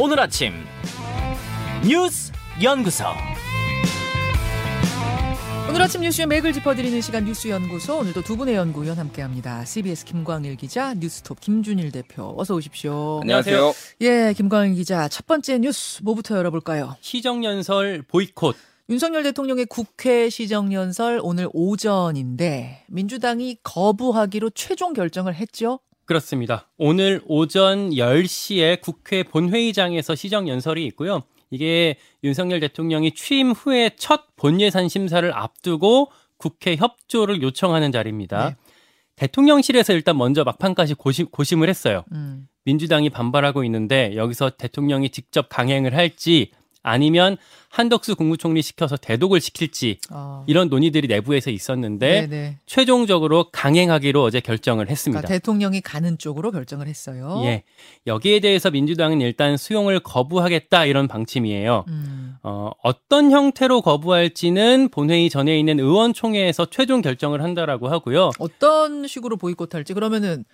오늘 아침 뉴스 연구소 오늘 아침 뉴스의 맥을 짚어드리는 시간 뉴스 연구소 오늘도 두 분의 연구위원 함께합니다. CBS 김광일 기자, 뉴스톱 김준일 대표 어서 오십시오. 안녕하세요. 예, 김광일 기자 첫 번째 뉴스 뭐부터 열어볼까요? 시정연설 보이콧 윤석열 대통령의 국회 시정연설 오늘 오전인데 민주당이 거부하기로 최종 결정을 했죠. 그렇습니다. 오늘 오전 10시에 국회 본회의장에서 시정 연설이 있고요. 이게 윤석열 대통령이 취임 후에 첫 본예산 심사를 앞두고 국회 협조를 요청하는 자리입니다. 네. 대통령실에서 일단 먼저 막판까지 고심, 고심을 했어요. 음, 민주당이 반발하고 있는데 여기서 대통령이 직접 강행을 할지 아니면 한덕수 국무총리 시켜서 대독을 시킬지 어, 이런 논의들이 내부에서 있었는데 네네. 최종적으로 강행하기로 어제 결정을 했습니다. 그러니까 대통령이 가는 쪽으로 결정을 했어요. 예. 여기에 대해서 민주당은 일단 수용을 거부하겠다 이런 방침이에요. 음, 어, 어떤 형태로 거부할지는 본회의 전에 있는 의원총회에서 최종 결정을 한다라고 하고요. 어떤 식으로 보이콧할지 그러면은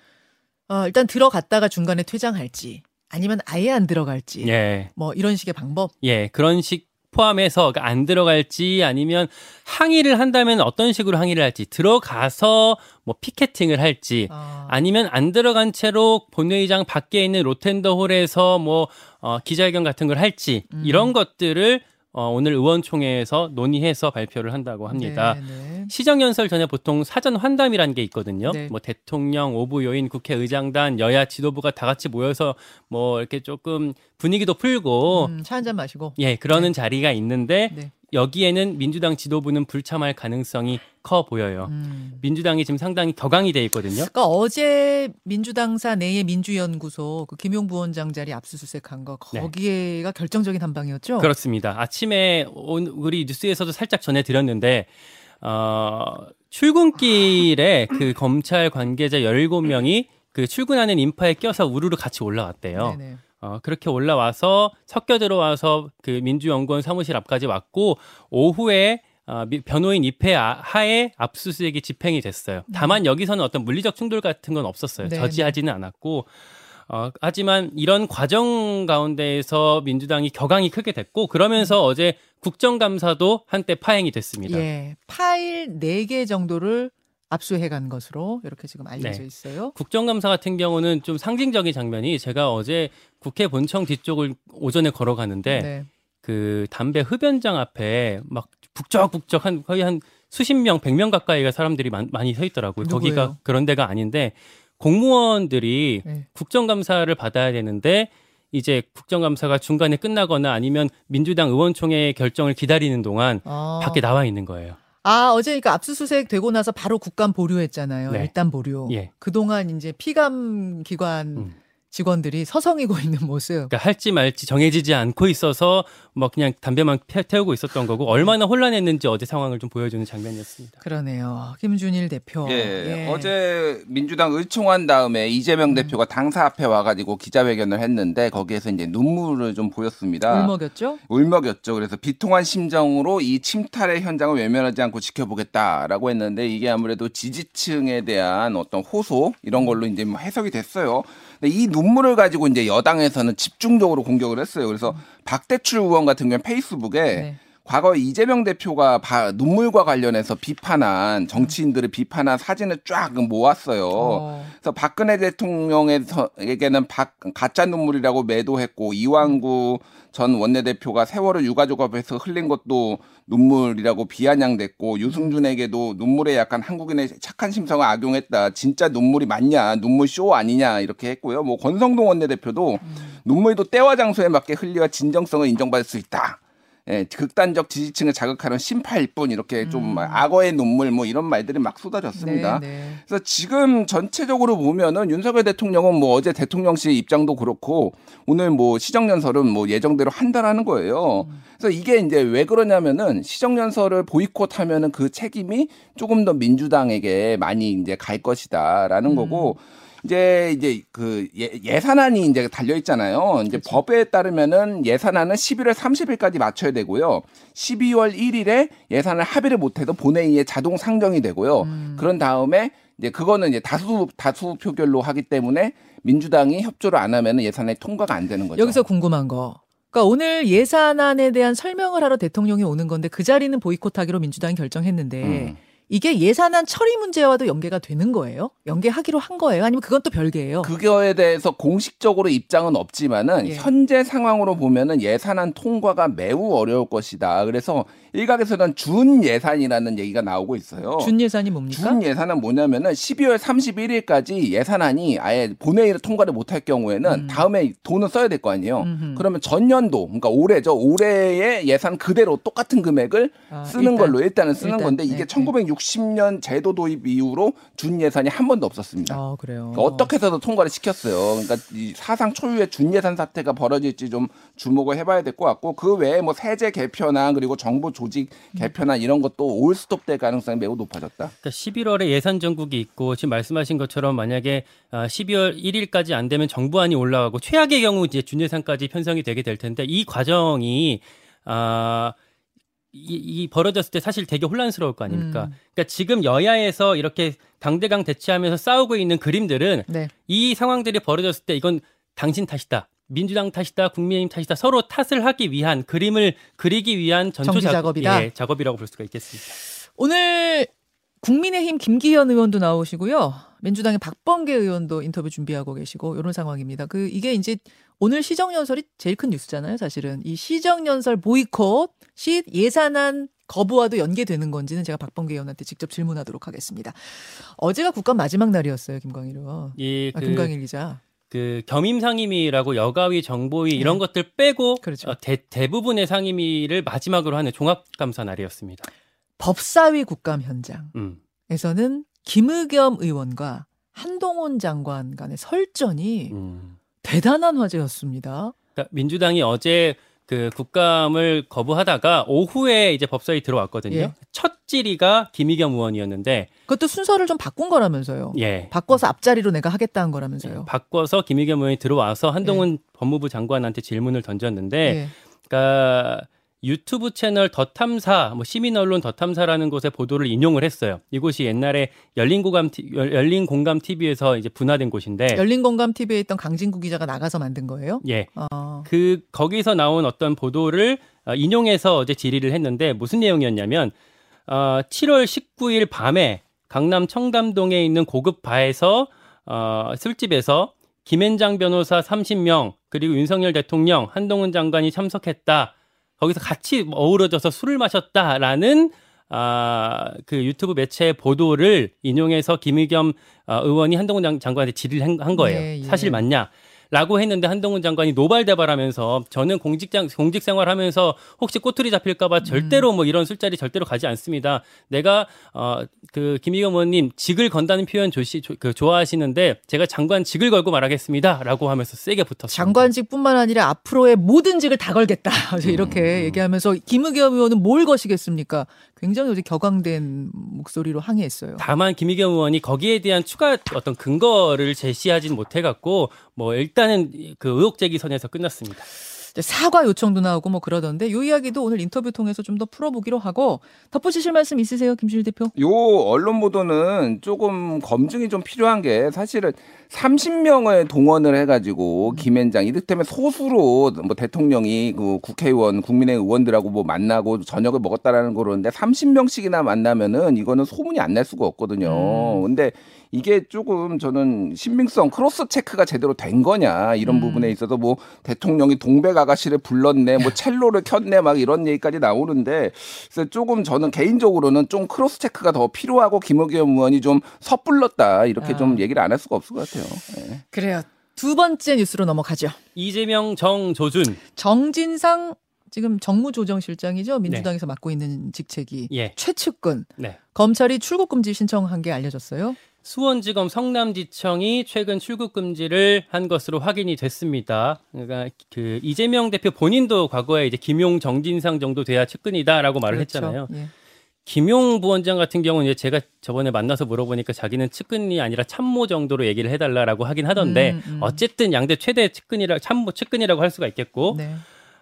어, 일단 들어갔다가 중간에 퇴장할지 아니면 아예 안 들어갈지 예. 뭐 이런 식의 방법. 예. 그런 식 포함해서 그러니까 안 들어갈지 아니면 항의를 한다면 어떤 식으로 항의를 할지 들어가서 뭐 피켓팅을 할지 아, 아니면 안 들어간 채로 본회의장 밖에 있는 로텐더 홀에서 뭐 어, 기자회견 같은 걸 할지 음. 이런 것들을 어, 오늘 의원총회에서 논의해서 발표를 한다고 합니다. 네, 네. 시정연설 전에 보통 사전 환담이라는 게 있거든요. 네. 뭐 대통령, 오부 요인, 국회의장단, 여야 지도부가 다 같이 모여서 뭐 이렇게 조금 분위기도 풀고 음, 차 한잔 마시고. 예 그러는 자리가 있는데 네. 여기에는 민주당 지도부는 불참할 가능성이 커 보여요. 음. 민주당이 지금 상당히 격앙이 돼 있거든요. 그러니까 어제 민주당사 내의 민주연구소 그 김용 부원장 자리 압수수색한 거 네. 거기에가 결정적인 한 방이었죠. 그렇습니다. 아침에 온- 우리 뉴스에서도 살짝 전해드렸는데 어, 출근길에 그 검찰 관계자 17명이 그 출근하는 인파에 껴서 우르르 같이 올라왔대요. 네네. 어, 그렇게 올라와서 섞여 들어와서 그 민주연구원 사무실 앞까지 왔고 오후에 어, 미- 변호인 입회 아- 하에 압수수색이 집행이 됐어요. 다만 여기서는 어떤 물리적 충돌 같은 건 없었어요. 네, 저지하지는 않았고 어, 하지만 이런 과정 가운데에서 민주당이 격앙이 크게 됐고 그러면서 어제 국정감사도 한때 파행이 됐습니다. 예, 파일 4개 정도를 압수해 간 것으로 이렇게 지금 알려져 네. 있어요. 국정감사 같은 경우는 좀 상징적인 장면이 제가 어제 국회 본청 뒤쪽을 오전에 걸어가는데 네. 그 담배 흡연장 앞에 막 북적북적 한 거의 한 수십 명, 백 명 가까이가 사람들이 많, 많이 서 있더라고요. 누구예요? 거기가 그런 데가 아닌데 공무원들이 네. 국정감사를 받아야 되는데 이제 국정감사가 중간에 끝나거나 아니면 민주당 의원총회 결정을 기다리는 동안 어. 밖에 나와 있는 거예요. 아, 어제 그러니까 압수수색 되고 나서 바로 국감 보류했잖아요. 네. 일단 보류. 예. 그동안 이제 피감 기관 음. 직원들이 서성이고 있는 모습. 그러니까 할지 말지 정해지지 않고 있어서 뭐 그냥 담배만 태- 태우고 있었던 거고 얼마나 혼란했는지 어제 상황을 좀 보여주는 장면이었습니다. 그러네요. 김준일 대표. 예, 어제 민주당 의총한 다음에 이재명 음. 대표가 당사 앞에 와가지고 기자회견을 했는데 거기에서 이제 눈물을 좀 보였습니다. 울먹였죠? 울먹였죠. 그래서 비통한 심정으로 이 침탈의 현장을 외면하지 않고 지켜보겠다라고 했는데 이게 아무래도 지지층에 대한 어떤 호소 이런 걸로 이제 뭐 해석이 됐어요. 근데 이 눈 물을 가지고 이제 여당에서는 집중적으로 공격을 했어요. 그래서 박대출 의원 같은 경우는 페이스북에 음. 네. 과거 이재명 대표가 바- 눈물과 관련해서 비판한 정치인들을 비판한 사진을 쫙 모았어요. 어. 그래서 박근혜 대통령에게는 박, 가짜 눈물이라고 매도했고 이완구 전 원내대표가 세월을 유가족 앞에서 흘린 것도 눈물이라고 비아냥댔고 유승준에게도 눈물에 약간 한국인의 착한 심성을 악용했다. 진짜 눈물이 맞냐? 눈물 쇼 아니냐? 이렇게 했고요. 뭐 권성동 원내대표도 눈물도 때와 장소에 맞게 흘려야 진정성을 인정받을 수 있다. 예, 극단적 지지층을 자극하는 심파일 뿐 이렇게 좀 악어의 눈물 뭐 이런 말들이 막 쏟아졌습니다. 네, 네. 그래서 지금 전체적으로 보면은 윤석열 대통령은 뭐 어제 대통령실 입장도 그렇고 오늘 뭐 시정연설은 뭐 예정대로 한다라는 거예요. 그래서 이게 이제 왜 그러냐면은 시정연설을 보이콧하면은 그 책임이 조금 더 민주당에게 많이 이제 갈 것이다라는 거고 이제 이제 그 예, 예산안이 이제 달려 있잖아요. 이제 법에 따르면은 예산안은 11월 30일까지 맞춰야 되고요. 12월 1일에 예산을 합의를 못해도 본회의에 자동 상정이 되고요. 그런 다음에 이제 그거는 이제 다수 다수 표결로 하기 때문에 민주당이 협조를 안 하면 예산이 통과가 안 되는 거죠. 여기서 궁금한 거. 그러니까 오늘 예산안에 대한 설명을 하러 대통령이 오는 건데 그 자리는 보이콧하기로 민주당이 결정했는데 음. 이게 예산안 처리 문제와도 연계가 되는 거예요? 연계하기로 한 거예요? 아니면 그건 또 별개예요? 그거에 대해서 공식적으로 입장은 없지만은 예. 현재 상황으로 보면은 예산안 통과가 매우 어려울 것이다. 그래서 일각에서는 준 예산이라는 얘기가 나오고 있어요. 준 예산이 뭡니까? 준 예산은 뭐냐면은 12월 31일까지 예산안이 아예 본회의를 통과를 못할 경우에는 음. 다음에 돈을 써야 될 거 아니에요. 음흠. 그러면 전년도, 그러니까 올해죠. 올해의 예산 그대로 똑같은 금액을 아, 쓰는 일단. 걸로 일단은 쓰는 일단, 건데 네, 이게 네. 1960년 제도 도입 이후로 준 예산이 한 번도 없었습니다. 아, 그래요. 그러니까 어떻게 해서도 통과를 시켰어요. 그러니까 이 사상 초유의 준 예산 사태가 벌어질지 좀 주목을 해봐야 될 것 같고 그 외에 뭐 세제 개편안 그리고 정부 조직 음. 개편안 이런 것도 올스톱 될 가능성이 매우 높아졌다. 그러니까 11월에 예산 전국이 있고 지금 말씀하신 것처럼 만약에 아, 12월 1일까지 안 되면 정부안이 올라가고 최악의 경우 이제 준 예산까지 편성이 되게 될 텐데 이 과정이 아 이, 이 벌어졌을 때 사실 되게 혼란스러울 거 아닙니까? 음. 그러니까 지금 여야에서 이렇게 강대강 대치하면서 싸우고 있는 그림들은 네. 이 상황들이 벌어졌을 때 이건 당신 탓이다. 민주당 탓이다, 국민의힘 탓이다. 서로 탓을 하기 위한 그림을 그리기 위한 전초 작업이다. 예, 작업이라고 볼 수가 있겠습니다. 오늘 국민의힘 김기현 의원도 나오시고요. 민주당의 박범계 의원도 인터뷰 준비하고 계시고 이런 상황입니다. 그 이게 이제 오늘 시정연설이 제일 큰 뉴스잖아요. 사실은 이 시정연설 보이콧 시 예산안 거부와도 연계되는 건지는 제가 박범계 의원한테 직접 질문하도록 하겠습니다. 어제가 국감 마지막 날이었어요, 김광일 의원. 이 아, 그, 김광일 기자. 그 겸임 상임위라고 여가위, 정보위 이런 네. 것들 빼고 그렇죠. 어, 대, 대부분의 상임위를 마지막으로 하는 종합감사 날이었습니다. 법사위 국감 현장. 음. 에서는 김의겸 의원과 한동훈 장관 간의 설전이 음. 대단한 화제였습니다. 그러니까 민주당이 어제 그 국감을 거부하다가 오후에 이제 법사위 들어왔거든요. 예. 첫 질의가 김의겸 의원이었는데 그것도 순서를 좀 바꾼 거라면서요. 예. 바꿔서 앞자리로 내가 하겠다는 거라면서요. 바꿔서 김의겸 의원이 들어와서 한동훈 법무부 장관한테 질문을 던졌는데 예. 그러니까 유튜브 채널 더탐사, 뭐 시민 언론 더탐사라는 곳의 보도를 인용을 했어요. 이곳이 옛날에 열린 공감 열- 열린 공감 TV에서 이제 분화된 곳인데, 열린 공감 TV에 있던 강진구 기자가 나가서 만든 거예요. 예, 어. 그 거기서 나온 어떤 보도를 어, 인용해서 어제 질의를 했는데 무슨 내용이었냐면, 어, 7월 19일 밤에 강남 청담동에 있는 고급 바에서 어, 술집에서 김앤장 변호사 30명 그리고 윤석열 대통령, 한동훈 장관이 참석했다. 거기서 같이 어우러져서 술을 마셨다라는 아, 그 유튜브 매체 보도를 인용해서 김의겸 어, 의원이 한동훈 장, 장관한테 질의를 한, 한 거예요. 예, 예. 사실 맞냐? 라고 했는데 한동훈 장관이 노발대발하면서 저는 공직장 공직 생활하면서 혹시 꼬투리 잡힐까봐 음. 절대로 뭐 이런 술자리 절대로 가지 않습니다. 내가 어그 김의겸 의원님 직을 건다는 표현 조시 조- 그 좋아하시는데 제가 장관 직을 걸고 말하겠습니다라고 하면서 세게 붙었습니다. 장관직뿐만 아니라 앞으로의 모든 직을 다 걸겠다. 이렇게 얘기하면서 김의겸 의원은 뭘 거시겠습니까? 굉장히 어제 격앙된 목소리로 항의했어요. 다만 김의겸 의원이 거기에 대한 추가 어떤 근거를 제시하진 못해갖고 뭐 일단은 그 의혹 제기 선에서 끝났습니다. 사과 요청도 나오고 뭐 그러던데 요 이야기도 오늘 인터뷰 통해서 좀 더 풀어보기로 하고 덧붙이실 말씀 있으세요, 김준일 대표? 요 언론 보도는 조금 검증이 좀 필요한 게 사실은 30명을 동원을 해가지고 김앤장 이를테면 소수로 뭐 대통령이 그 국회의원 국민의 의원들하고 뭐 만나고 저녁을 먹었다라는 거로는데 30명씩이나 만나면은 이거는 소문이 안 날 수가 없거든요. 음. 근데 이게 조금 저는 신빙성 cross check가 제대로 된 거냐 이런 음. 부분에 있어서 뭐 대통령이 동백 아가씨를 불렀네 뭐 첼로를 켰네 막 이런 얘기까지 나오는데 그래서 조금 저는 개인적으로는 좀 cross check가 더 필요하고 김의겸 의원이 좀 섣불렀다 이렇게 아. 좀 얘기를 안 할 수가 없을 것 같아요. 예. 그래요. 두 번째 뉴스로 넘어가죠. 이재명 정조준 정진상 지금 정무조정실장이죠. 민주당에서 맡고 있는 직책이 예. 최측근 네. 검찰이 출국 금지 신청한 게 알려졌어요. 수원지검 성남지청이 최근 출국 금지를 한 것으로 확인이 됐습니다. 그러니까 그 이재명 대표 본인도 과거에 이제 김용 정진상 정도 돼야 측근이다라고 말을 그렇죠. 했잖아요. 예. 김용 부원장 같은 경우는 이제 제가 저번에 만나서 물어보니까 자기는 측근이 아니라 참모 정도로 얘기를 해달라고 하긴 하던데 음, 음. 어쨌든 양대 최대 측근이라 참모 측근이라고 할 수가 있겠고 네.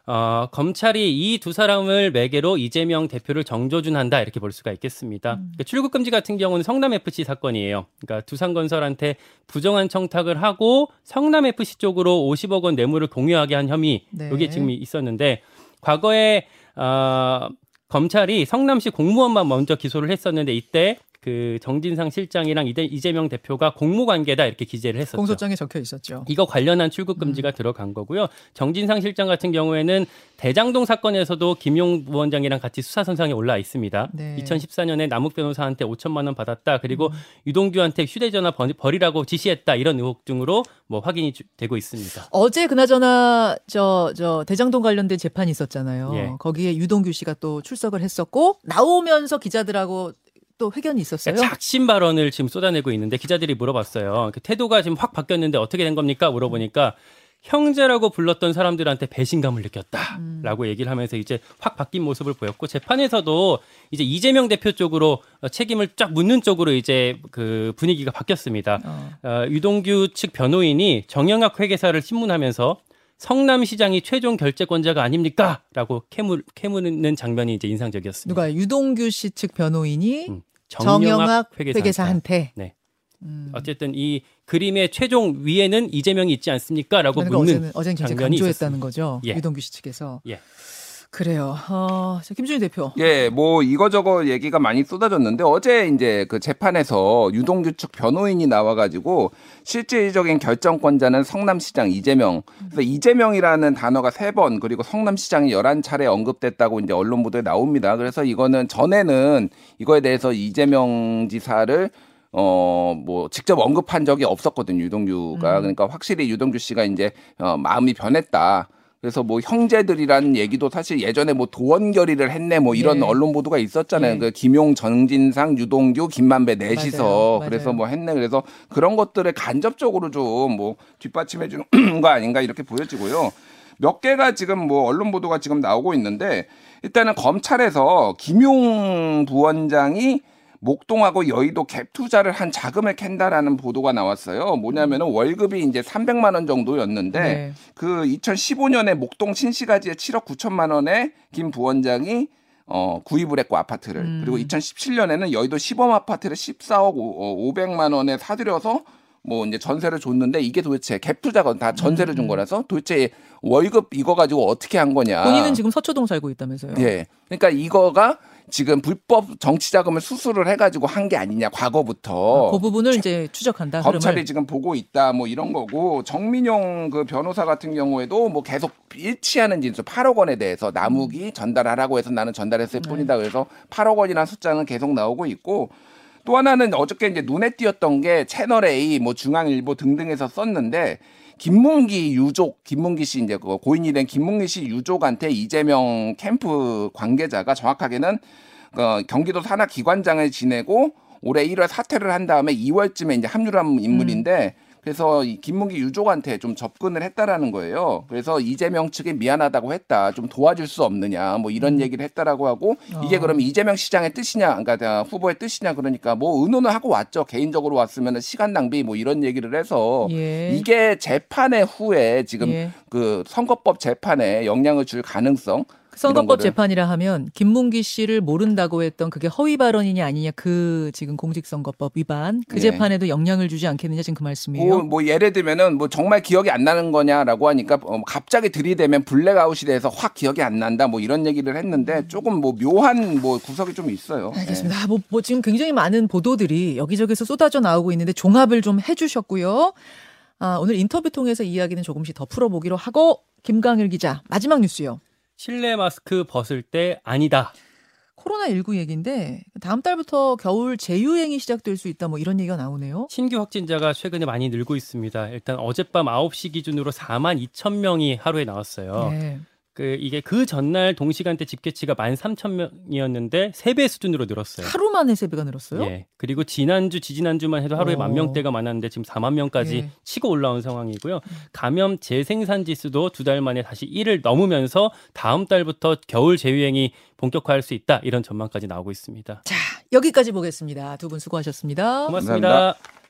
어, 검찰이 이 두 사람을 매개로 이재명 대표를 정조준한다 이렇게 볼 수가 있겠습니다. 음. 그 출국 금지 같은 경우는 성남 FC 사건이에요. 그러니까 두산건설한테 부정한 청탁을 하고 성남 FC 쪽으로 50억 원 뇌물을 공유하게 한 혐의 네. 이게 지금 있었는데 과거에 어, 검찰이 성남시 공무원만 먼저 기소를 했었는데 이때 그 정진상 실장이랑 이재명 대표가 공무 관계다 이렇게 기재를 했었죠. 공소장에 적혀 있었죠. 이거 관련한 출국 금지가 음. 들어간 거고요. 정진상 실장 같은 경우에는 대장동 사건에서도 김용 부원장이랑 같이 수사 선상에 올라 있습니다. 네. 2014년에 남욱 변호사한테 5천만 원 받았다. 그리고 음. 유동규한테 휴대전화 버- 버리라고 지시했다. 이런 의혹 등으로 뭐 확인이 주- 되고 있습니다. 어제 그나저나 저 저 대장동 관련된 재판이 있었잖아요. 예. 거기에 유동규 씨가 또 출석을 했었고 나오면서 기자들하고 또 회견이 있었어요. 작심 발언을 지금 쏟아내고 있는데 기자들이 물어봤어요. 그 태도가 지금 확 바뀌었는데 어떻게 된 겁니까? 물어보니까 형제라고 불렀던 사람들한테 배신감을 느꼈다라고 얘기를 하면서 이제 확 바뀐 모습을 보였고 재판에서도 이제 이재명 대표 쪽으로 어, 책임을 쫙 묻는 쪽으로 이제 그 분위기가 바뀌었습니다. 어. 어, 유동규 측 변호인이 정영학 회계사를 신문하면서 성남시장이 최종 결재권자가 아닙니까?라고 캐물 캐무는 장면이 이제 인상적이었습니다. 누가 유동규 씨 측 변호인이 음, 정영학 회계사한테. 회계사한테 네. 음. 어쨌든 이 그림의 최종 위에는 이재명이 있지 않습니까?라고 그러니까 묻는 어제는 굉장히 장면이 강조했다는 있었습니다. 거죠. 예. 유동규 씨 측에서. 예. 그래요. 어, 자, 김준희 대표. 예, 뭐 이거저거 얘기가 많이 쏟아졌는데 어제 이제 그 재판에서 유동규 측 변호인이 나와가지고 실질적인 결정권자는 성남시장 이재명. 그래서 이재명이라는 단어가 세 번 그리고 성남시장이 열한 차례 언급됐다고 이제 언론 보도에 나옵니다. 그래서 이거는 전에는 이거에 대해서 이재명 지사를 어, 뭐, 직접 언급한 적이 없었거든요, 유동규가. 그러니까 확실히 유동규 씨가 이제, 어, 마음이 변했다. 그래서 뭐 형제들이라는 얘기도 사실 예전에 뭐 도원 결의를 했네 뭐 이런 네. 언론 보도가 있었잖아요. 네. 그 김용, 정진상, 유동규, 김만배 넷이서 맞아요. 그래서 맞아요. 뭐 했네. 그래서 그런 것들을 간접적으로 좀 뭐 뒷받침해 주는 거 아닌가 이렇게 보여지고요. 몇 개가 지금 뭐 언론 보도가 지금 나오고 있는데 일단은 검찰에서 김용 부원장이 목동하고 여의도 갭 투자를 한 자금을 캔다라는 보도가 나왔어요. 뭐냐면은 월급이 이제 300만 원 정도였는데 네. 그 2015년에 목동 신시가지에 7억 9천만 원에 김 부원장이 어, 구입을 했고 아파트를 음. 그리고 2017년에는 여의도 시범 아파트를 14억 5, 500만 원에 사들여서 뭐 이제 전세를 줬는데 이게 도대체 갭 투자가 다 전세를 준 거라서 도대체 월급 이거 가지고 어떻게 한 거냐? 본인은 지금 서초동 살고 있다면서요. 예. 그러니까 이거가 지금 불법 정치 자금을 수수를 해가지고 한 게 아니냐 과거부터 그 부분을 이제 추적한다. 검찰이 흐름을. 지금 보고 있다 뭐 이런 거고 정민용 그 변호사 같은 경우에도 뭐 계속 일치하는 진술 8억 원에 대해서 남욱이 전달하라고 해서 나는 전달했을 네. 뿐이다 그래서 8억 원이라는 숫자는 계속 나오고 있고 또 하나는 어저께 이제 눈에 띄었던 게 채널 A 뭐 중앙일보 등등에서 썼는데 김문기 유족 김문기 씨 이제 그 고인이 된 김문기 씨 유족한테 이재명 캠프 관계자가 정확하게는 어, 경기도 산하 기관장을 지내고 올해 1월 사퇴를 한 다음에 2월쯤에 이제 합류를 한 인물인데 그래서 이 김문기 유족한테 좀 접근을 했다라는 거예요. 그래서 이재명 측에 미안하다고 했다. 좀 도와줄 수 없느냐. 뭐 이런 얘기를 했다라고 하고 이게 어. 그럼 이재명 시장의 뜻이냐, 그러니까 후보의 뜻이냐 그러니까 뭐 의논을 하고 왔죠. 개인적으로 왔으면 시간 낭비 뭐 이런 얘기를 해서 예. 이게 재판의 후에 지금 예. 그 선거법 재판에 영향을 줄 가능성 그 선거법 재판이라 하면 김문기 씨를 모른다고 했던 그게 허위 발언이냐 아니냐 그 지금 공직선거법 위반 그 예. 재판에도 영향을 주지 않겠느냐 지금 그 말씀이에요. 뭐, 뭐 예를 들면은 뭐 정말 기억이 안 나는 거냐라고 하니까 어, 갑자기 들이대면 블랙아웃이 돼서 확 기억이 안 난다 뭐 이런 얘기를 했는데 조금 뭐 묘한 뭐 구석이 좀 있어요. 알겠습니다. 아, 뭐, 뭐 지금 굉장히 많은 보도들이 여기저기서 쏟아져 나오고 있는데 종합을 좀 해주셨고요. 아, 오늘 인터뷰 통해서 이야기는 조금씩 더 풀어보기로 하고 김강일 기자 마지막 뉴스요. 실내 마스크 벗을 때 아니다. 코로나19 얘기인데 다음 달부터 겨울 재유행이 시작될 수 있다 뭐 이런 얘기가 나오네요. 신규 확진자가 최근에 많이 늘고 있습니다. 일단 어젯밤 9시 기준으로 4만 2천 명이 하루에 나왔어요. 네. 그 이게 그 전날 동시간대 집계치가 13,000명이었는데 3배 수준으로 늘었어요. 하루 만에 세 배가 늘었어요? 예. 그리고 지난주 지지난주만 해도 하루에 어. 만 명대가 많았는데 지금 4만 명까지 예. 치고 올라온 상황이고요. 감염 재생산 지수도 두 달 만에 다시 1을 넘으면서 다음 달부터 겨울 재유행이 본격화할 수 있다. 이런 전망까지 나오고 있습니다. 자, 여기까지 보겠습니다. 두 분 수고하셨습니다. 고맙습니다. 감사합니다.